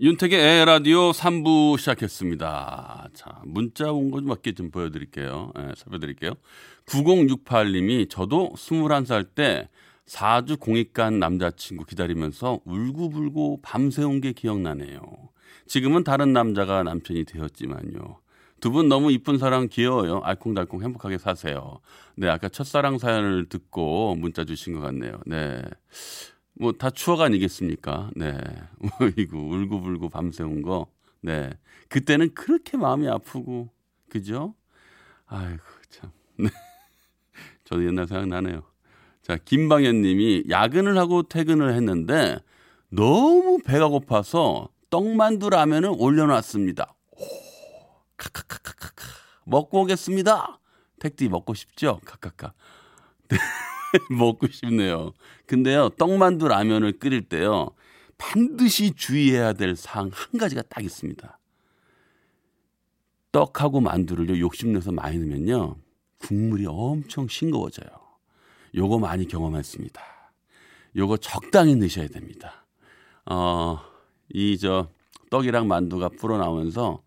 윤택의 에라디오 3부 시작했습니다. 자, 문자 온거좀 몇 개 좀 보여드릴게요. 예, 살펴드릴게요. 9068님이 저도 21살 때 4주 공익간 남자친구 기다리면서 울고불고 밤새운 게 기억나네요. 지금은 다른 남자가 남편이 되었지만요. 두 분 너무 이쁜 사랑 귀여워요. 알콩달콩 행복하게 사세요. 네, 아까 첫사랑 사연을 듣고 문자 주신 것 같네요. 네. 뭐 다 추억 아니겠습니까? 네. 이거 울고불고 밤새운 거. 네. 그때는 그렇게 마음이 아프고 그죠? 아이고 참. 네. 저도 옛날 생각나네요. 자, 김방현 님이 야근을 하고 퇴근을 했는데 너무 배가 고파서 떡만두 라면을 올려놨습니다. 오, 카카카카카카. 먹고 오겠습니다. 택디 먹고 싶죠? 카카카. 네, 먹고 싶네요. 근데요, 떡만두 라면을 끓일 때요, 반드시 주의해야 될 사항 한 가지가 딱 있습니다. 떡하고 만두를요, 욕심내서 많이 넣으면요, 국물이 엄청 싱거워져요. 요거 많이 경험했습니다. 요거 적당히 넣으셔야 됩니다. 어, 이 저 떡이랑 만두가 불어 나오면서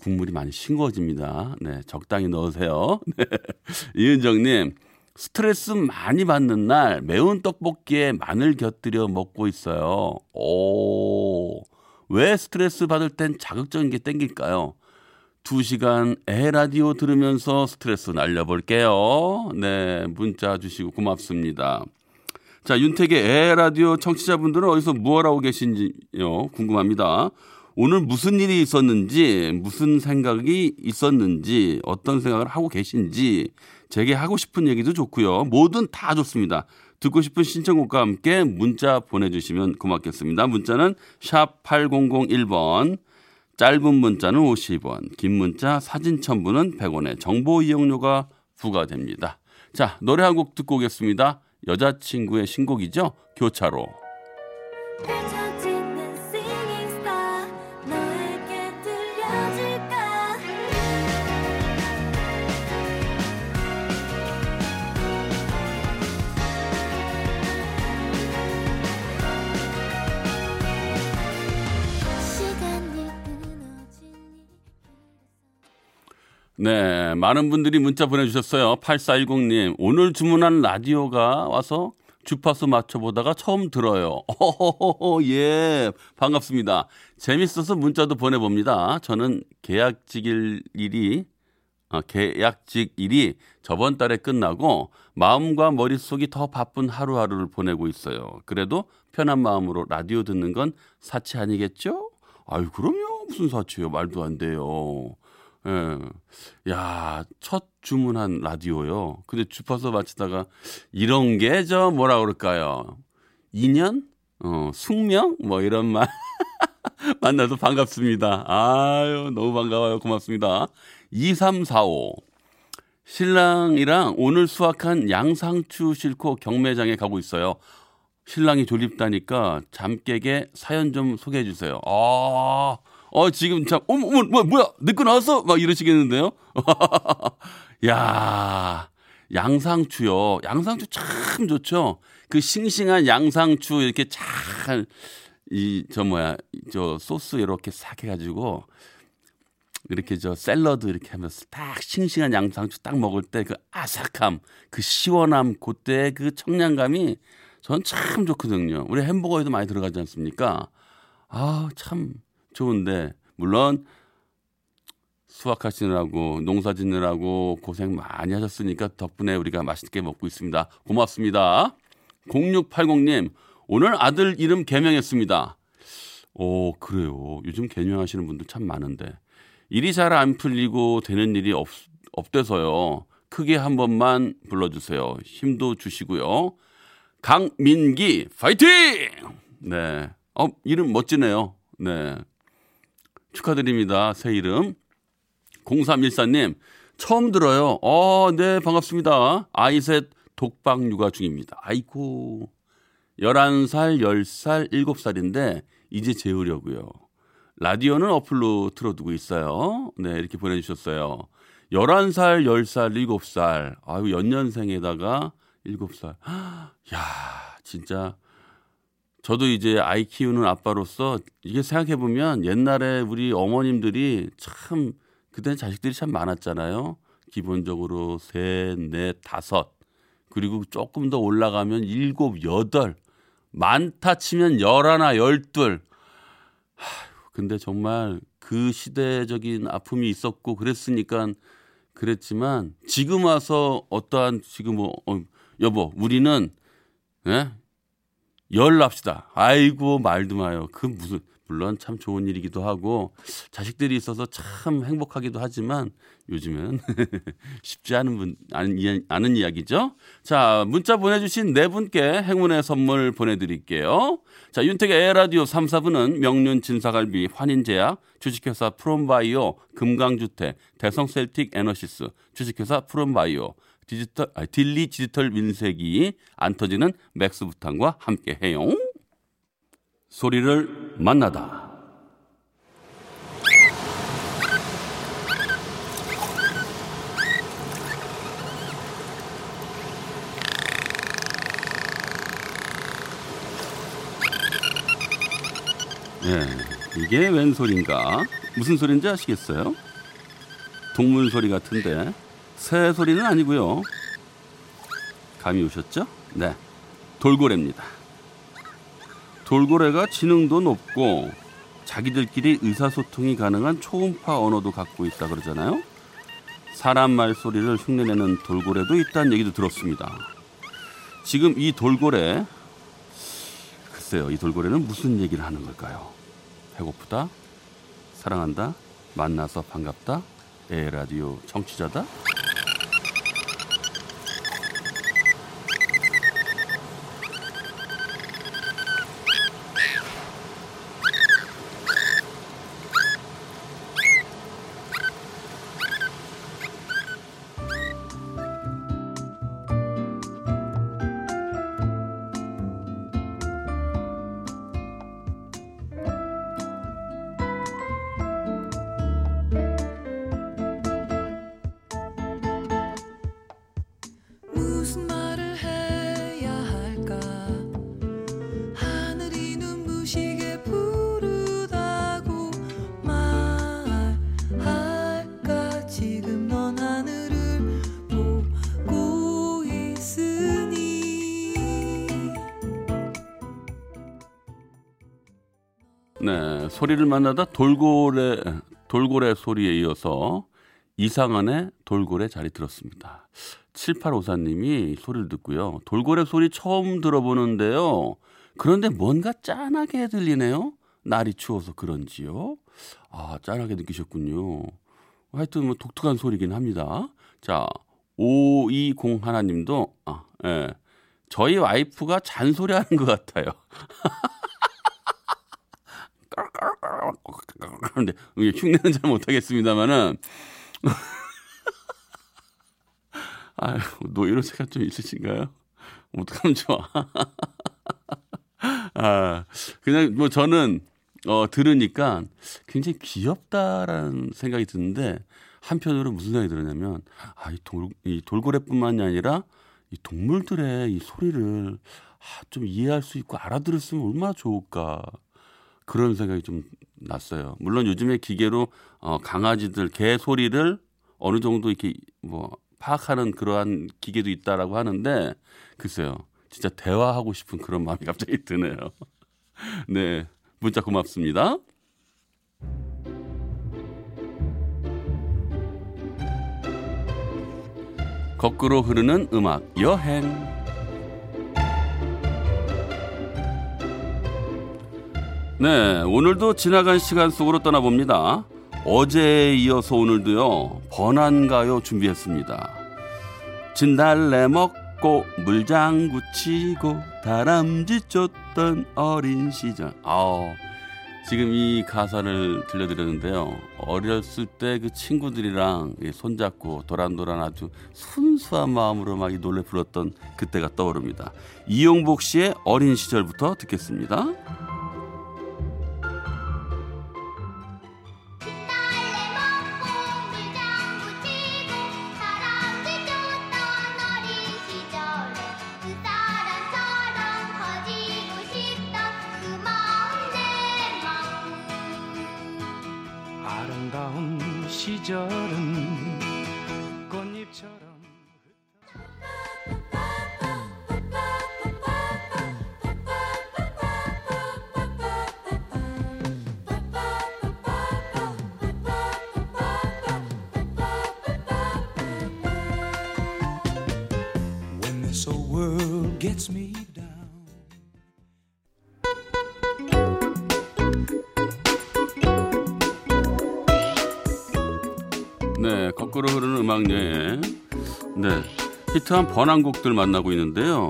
국물이 많이 싱거워집니다. 네, 적당히 넣으세요. 네. 이은정님, 스트레스 많이 받는 날 매운 떡볶이에 마늘 곁들여 먹고 있어요. 오, 왜 스트레스 받을 땐 자극적인 게 땡길까요? 두 시간 에라디오 들으면서 스트레스 날려볼게요. 네, 문자 주시고 고맙습니다. 자, 윤택의 에라디오 청취자분들은 어디서 무엇 하고 계신지요? 궁금합니다. 오늘 무슨 일이 있었는지, 무슨 생각이 있었는지, 어떤 생각을 하고 계신지, 제게 하고 싶은 얘기도 좋고요. 뭐든 다 좋습니다. 듣고 싶은 신청곡과 함께 문자 보내주시면 고맙겠습니다. 문자는 샵 8001번, 짧은 문자는 50원, 긴 문자 사진 첨부는 100원의 정보 이용료가 부과됩니다. 자, 노래 한 곡 듣고 오겠습니다. 여자친구의 신곡이죠? 교차로. 네, 많은 분들이 문자 보내주셨어요. 8410님, 오늘 주문한 라디오가 와서 주파수 맞춰보다가 처음 들어요. 어허허허, 예, 반갑습니다. 재밌어서 문자도 보내봅니다. 저는 계약직일 일이, 아, 계약직 일이 저번 달에 끝나고 마음과 머릿속이 더 바쁜 하루하루를 보내고 있어요. 그래도 편한 마음으로 라디오 듣는 건 사치 아니겠죠? 아유, 그럼요. 무슨 사치예요. 말도 안 돼요. 예. 야, 첫 주문한 라디오요. 근데 주파수 맞추다가 이런 게 저 뭐라 그럴까요? 인연? 어, 숙명? 뭐 이런 말. 만나서 반갑습니다. 아유, 너무 반가워요. 고맙습니다. 2345. 신랑이랑 오늘 수확한 양상추 싣고 경매장에 가고 있어요. 신랑이 졸립다니까 잠 깨게 사연 좀 소개해 주세요. 아, 어, 지금 참, 어머, 어머, 뭐, 뭐야, 내거 나왔어? 막 이러시겠는데요? 야 양상추요. 양상추 참 좋죠? 그 싱싱한 양상추 이렇게 잘, 이, 저 뭐야, 저 소스 이렇게 싹 해가지고, 이렇게 저 샐러드 이렇게 하면서 딱 싱싱한 양상추 딱 먹을 때 그 아삭함, 그 시원함, 그때 그 청량감이 전 참 좋거든요. 우리 햄버거에도 많이 들어가지 않습니까? 아, 참 좋은데, 물론 수확하시느라고 농사 짓느라고 고생 많이 하셨으니까 덕분에 우리가 맛있게 먹고 있습니다. 고맙습니다. 0680님, 오늘 아들 이름 개명했습니다. 오, 그래요. 요즘 개명하시는 분들 참 많은데. 일이 잘 안 풀리고 되는 일이 없, 없대서요. 크게 한 번만 불러주세요. 힘도 주시고요. 강민기, 파이팅! 네. 어, 이름 멋지네요. 네. 축하드립니다. 새 이름. 0314님, 처음 들어요. 어, 네, 반갑습니다. 아이셋 독박 육아 중입니다. 아이고. 11살, 10살, 7살인데 이제 재우려고요. 라디오는 어플로 틀어두고 있어요. 네, 이렇게 보내주셨어요. 11살, 10살, 7살. 아유, 연년생에다가 7살. 야, 진짜. 저도 이제 아이 키우는 아빠로서 이게 생각해 보면 옛날에 우리 어머님들이 참, 그때는 자식들이 참 많았잖아요. 기본적으로 셋, 넷, 다섯. 그리고 조금 더 올라가면 일곱, 여덟. 많다 치면 열하나, 열둘. 근데 정말 그 시대적인 아픔이 있었고 그랬으니까 그랬지만 지금 와서 어떠한 지금 뭐 어, 여보 우리는 예? 열 납시다. 아이고 말도 마요. 그 무슨 물론 참 좋은 일이기도 하고 자식들이 있어서 참 행복하기도 하지만 요즘은 쉽지 않은 분 이야- 않은 이야기죠. 자 문자 보내주신 네 분께 행운의 선물 보내드릴게요. 자 윤택의 에헤라디오 3, 4부는 명륜 진사갈비 환인제약 주식회사 프롬바이오 금강주택 대성쎌틱 에너시스 주식회사 프롬바이오 디지털 아, 딜리 디지털 민세기 안 터지는 맥스 부탄과 함께 해요. 소리를 만나다. 예, 이게 웬 소린가? 무슨 소린지 아시겠어요? 동물 소리 같은데 새 소리는 아니고요. 감이 오셨죠? 네, 돌고래입니다. 돌고래가 지능도 높고 자기들끼리 의사소통이 가능한 초음파 언어도 갖고 있다 그러잖아요. 사람 말소리를 흉내내는 돌고래도 있다는 얘기도 들었습니다. 지금 이 돌고래 글쎄요, 이 돌고래는 무슨 얘기를 하는 걸까요? 배고프다, 사랑한다, 만나서 반갑다, 에 라디오 청취자다. 네, 소리를 만나다 돌고래 돌고래 소리에 이어서 이상한의 돌고래 자리 들었습니다. 7854님이 소리를 듣고요. 돌고래 소리 처음 들어보는데요. 그런데 뭔가 짠하게 들리네요. 날이 추워서 그런지요. 아, 짠하게 느끼셨군요. 하여튼 뭐 독특한 소리긴 합니다. 자, 520 하나님도 아, 예. 저희 와이프가 잔소리 하는 것 같아요. 그런데 흉내는 잘 못하겠습니다만은 아유 노이로제가 좀 있으신가요? 어떡하면 좋아. 아 그냥 뭐 저는 어 들으니까 굉장히 귀엽다라는 생각이 드는데 한편으로 무슨 생각이 들었냐면 아이 돌, 이 돌고래뿐만이 아니라 이 동물들의 이 소리를 아, 좀 이해할 수 있고 알아들었으면 얼마나 좋을까. 그런 생각이 좀 났어요. 물론 요즘에 기계로 어, 강아지들 개 소리를 어느 정도 이렇게 뭐 파악하는 그러한 기계도 있다라고 하는데 글쎄요. 진짜 대화하고 싶은 그런 마음이 갑자기 드네요. 네. 문자 고맙습니다. 거꾸로 흐르는 음악 여행 네, 오늘도 지나간 시간 속으로 떠나봅니다. 어제에 이어서 오늘도요, 번안가요 준비했습니다. 진달래 먹고 물장구 치고 다람쥐 쫓던 어린 시절. 아 지금 이 가사를 들려드렸는데요. 어렸을 때 그 친구들이랑 이 손잡고 도란도란 아주 순수한 마음으로 막 이 노래 불렀던 그때가 떠오릅니다. 이용복 씨의 어린 시절부터 듣겠습니다. 시절은 꽃잎처럼 When this old world gets me down 거꾸로 흐르는 음악 여행. 네, 히트한 번안곡들 만나고 있는데요.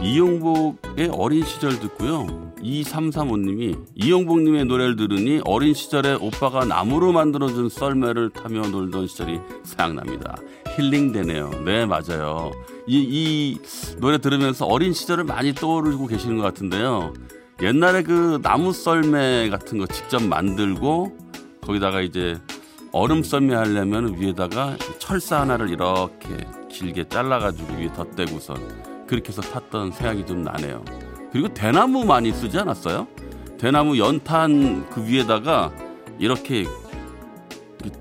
이용복의 어린 시절 듣고요. 2335님이 이용복님의 노래를 들으니 어린 시절에 오빠가 나무로 만들어준 썰매를 타며 놀던 시절이 생각납니다. 힐링되네요. 네, 맞아요. 이, 이 노래 들으면서 어린 시절을 많이 떠오르고 계시는 것 같은데요. 옛날에 그 나무 썰매 같은 거 직접 만들고 거기다가 이제 얼음 썰매 하려면 위에다가 철사 하나를 이렇게 길게 잘라가지고 위에 덧대고선 그렇게 해서 탔던 생각이 좀 나네요. 그리고 대나무 많이 쓰지 않았어요? 대나무 연탄 그 위에다가 이렇게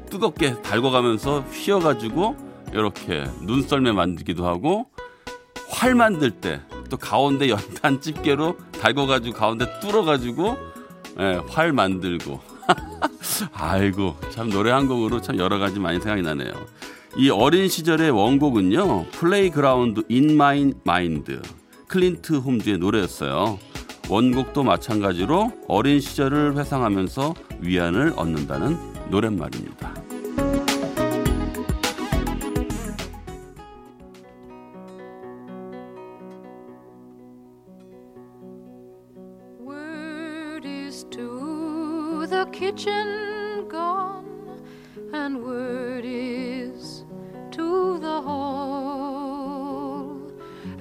뜨겁게 달궈가면서 휘어가지고 이렇게 눈썰매 만들기도 하고 활 만들 때 또 가운데 연탄 집게로 달궈가지고 가운데 뚫어가지고 예, 활 만들고 아이고 참 노래 한 곡으로 참 여러 가지 많이 생각이 나네요. 이 어린 시절의 원곡은요 Playground in My Mind 클린트 홈즈의 노래였어요. 원곡도 마찬가지로 어린 시절을 회상하면서 위안을 얻는다는 노랫말입니다.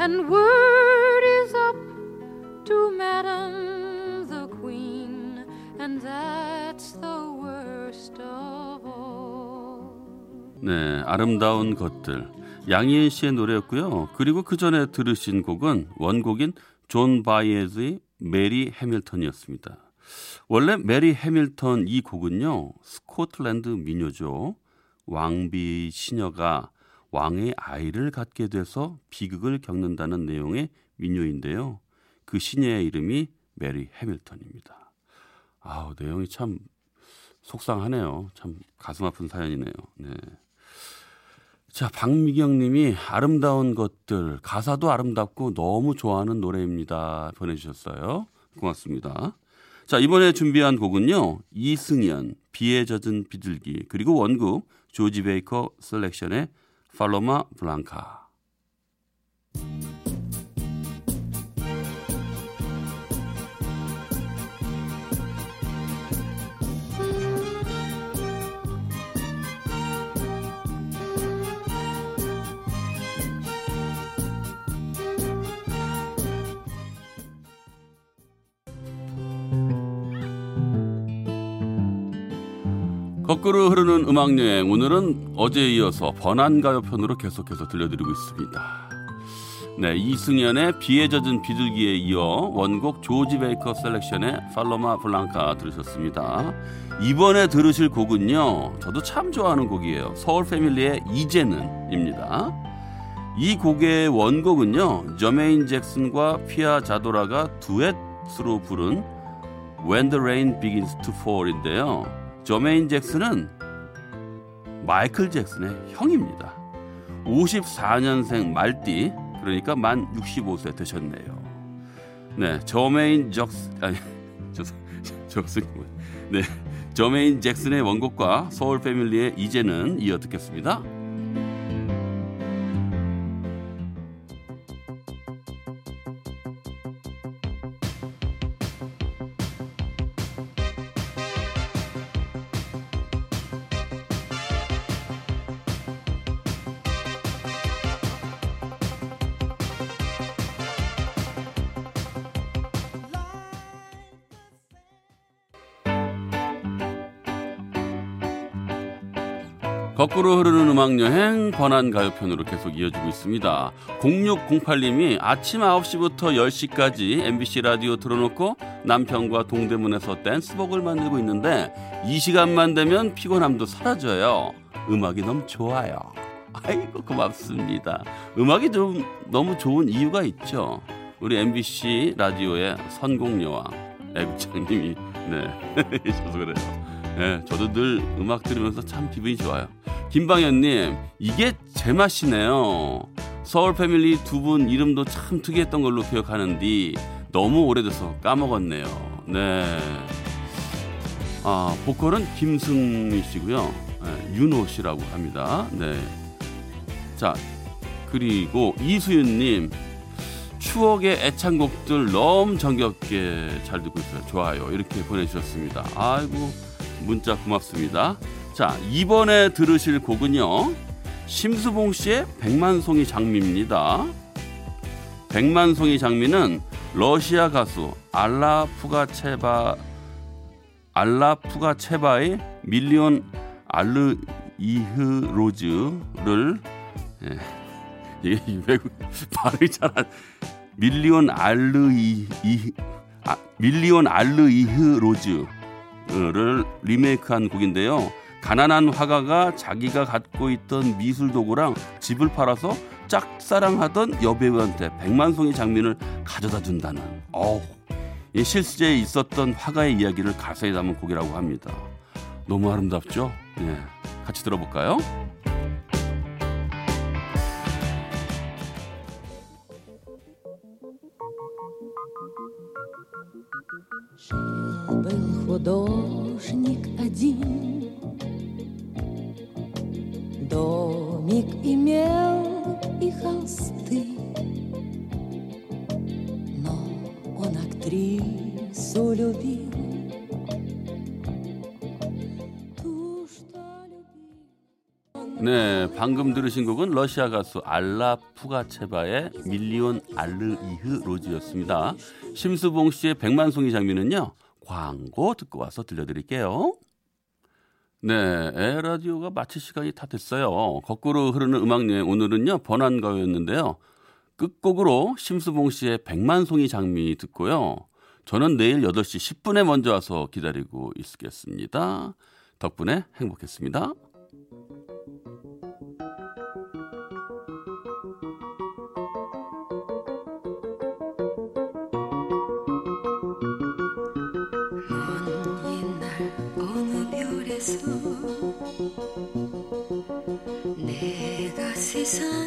And word is up to Madam the Queen, and that's the worst of all. 네, 아름다운 것들. 양희은 씨의 노래였고요. 그리고 그 전에 들으신 곡은 원곡인 존 바이에즈의 메리 해밀턴이었습니다. 원래 메리 해밀턴 이 곡은요. 스코틀랜드 민요죠. 왕비 시녀가 왕의 아이를 갖게 돼서 비극을 겪는다는 내용의 민요인데요. 그 시녀의 이름이 메리 해밀턴입니다. 아우, 내용이 참 속상하네요. 참 가슴 아픈 사연이네요. 네. 자, 박미경 님이 아름다운 것들, 가사도 아름답고 너무 좋아하는 노래입니다. 보내주셨어요. 고맙습니다. 자, 이번에 준비한 곡은요. 이승연, 비에 젖은 비둘기, 그리고 원곡 조지 베이커 셀렉션의 팔로마 블랑카. 거꾸로 흐르는 음악 여행 오늘은 어제에 이어서 번안가요 편으로 계속해서 들려드리고 있습니다. 네, 이승연의 비에 젖은 비둘기에 이어 원곡 조지 베이커 셀렉션의 Paloma Blanca 들으셨습니다. 이번에 들으실 곡은요, 저도 참 좋아하는 곡이에요. 서울 패밀리의 이제는입니다. 이 곡의 원곡은요, 저메인 잭슨과 피아 자도라가 듀엣으로 부른 When the Rain Begins to Fall인데요. 저메인 잭슨은 마이클 잭슨의 형입니다. 54년생 말띠, 그러니까 만 65세 되셨네요. 네, 저메인 잭스, 아니, 저, 저, 저, 네, 저메인 잭슨의 원곡과 서울 패밀리의 이제는 이어 듣겠습니다. 거꾸로 흐르는 음악 여행 번안 가요편으로 계속 이어지고 있습니다. 0608님이 아침 9시부터 10시까지 MBC 라디오 틀어놓고 남편과 동대문에서 댄스복을 만들고 있는데 이 시간만 되면 피곤함도 사라져요. 음악이 너무 좋아요. 아이고 고맙습니다. 음악이 좀 너무 좋은 이유가 있죠. 우리 MBC 라디오의 선공여왕 애국장님이 네 있어서 그래요. 네, 저도 늘 음악 들으면서 참 기분이 좋아요. 김방현님, 이게 제 맛이네요. 서울 패밀리 두 분 이름도 참 특이했던 걸로 기억하는데 너무 오래돼서 까먹었네요. 네. 아, 보컬은 김승미 씨고요. 네, 윤호 씨라고 합니다. 네. 자, 그리고 이수윤님, 추억의 애창곡들 너무 정겹게 잘 듣고 있어요. 좋아요. 이렇게 보내주셨습니다. 아이고, 문자 고맙습니다. 자, 이번에 들으실 곡은요. 심수봉 씨의 백만송이 장미입니다. 백만송이 장미는 러시아 가수 알라 푸가체바 알라 푸가체바의 밀리온 알르 이흐 로즈를 예, 이게 외국 발음이 잘 안 миллион алы- 이 이 아, миллион алых роз 를 리메이크한 곡인데요. 가난한 화가가 자기가 갖고 있던 미술 도구랑 집을 팔아서 짝사랑하던 여배우한테 백만송이 장미를 가져다 준다는 어우, 이 실제에 있었던 화가의 이야기를 가사에 담은 곡이라고 합니다. 너무 아름답죠? 예, 같이 들어볼까요? художник один, Домик имел и холсты, Но он актрису любил, Ту, что любил. 네, 방금 들으신 곡은 러시아 가수 알라 푸가체바의 밀리온 알르이흐 로즈였습니다. 심수봉 씨의 백만송이 장면은요, 광고 듣고 와서 들려드릴게요. 네, 에라디오가 마칠 시간이 다 됐어요. 거꾸로 흐르는 음악 여행 오늘은요, 번안가요였는데요. 끝곡으로 심수봉 씨의 백만송이 장미 듣고요. 저는 내일 8시 10분에 먼저 와서 기다리고 있겠습니다. 덕분에 행복했습니다. 내가 세상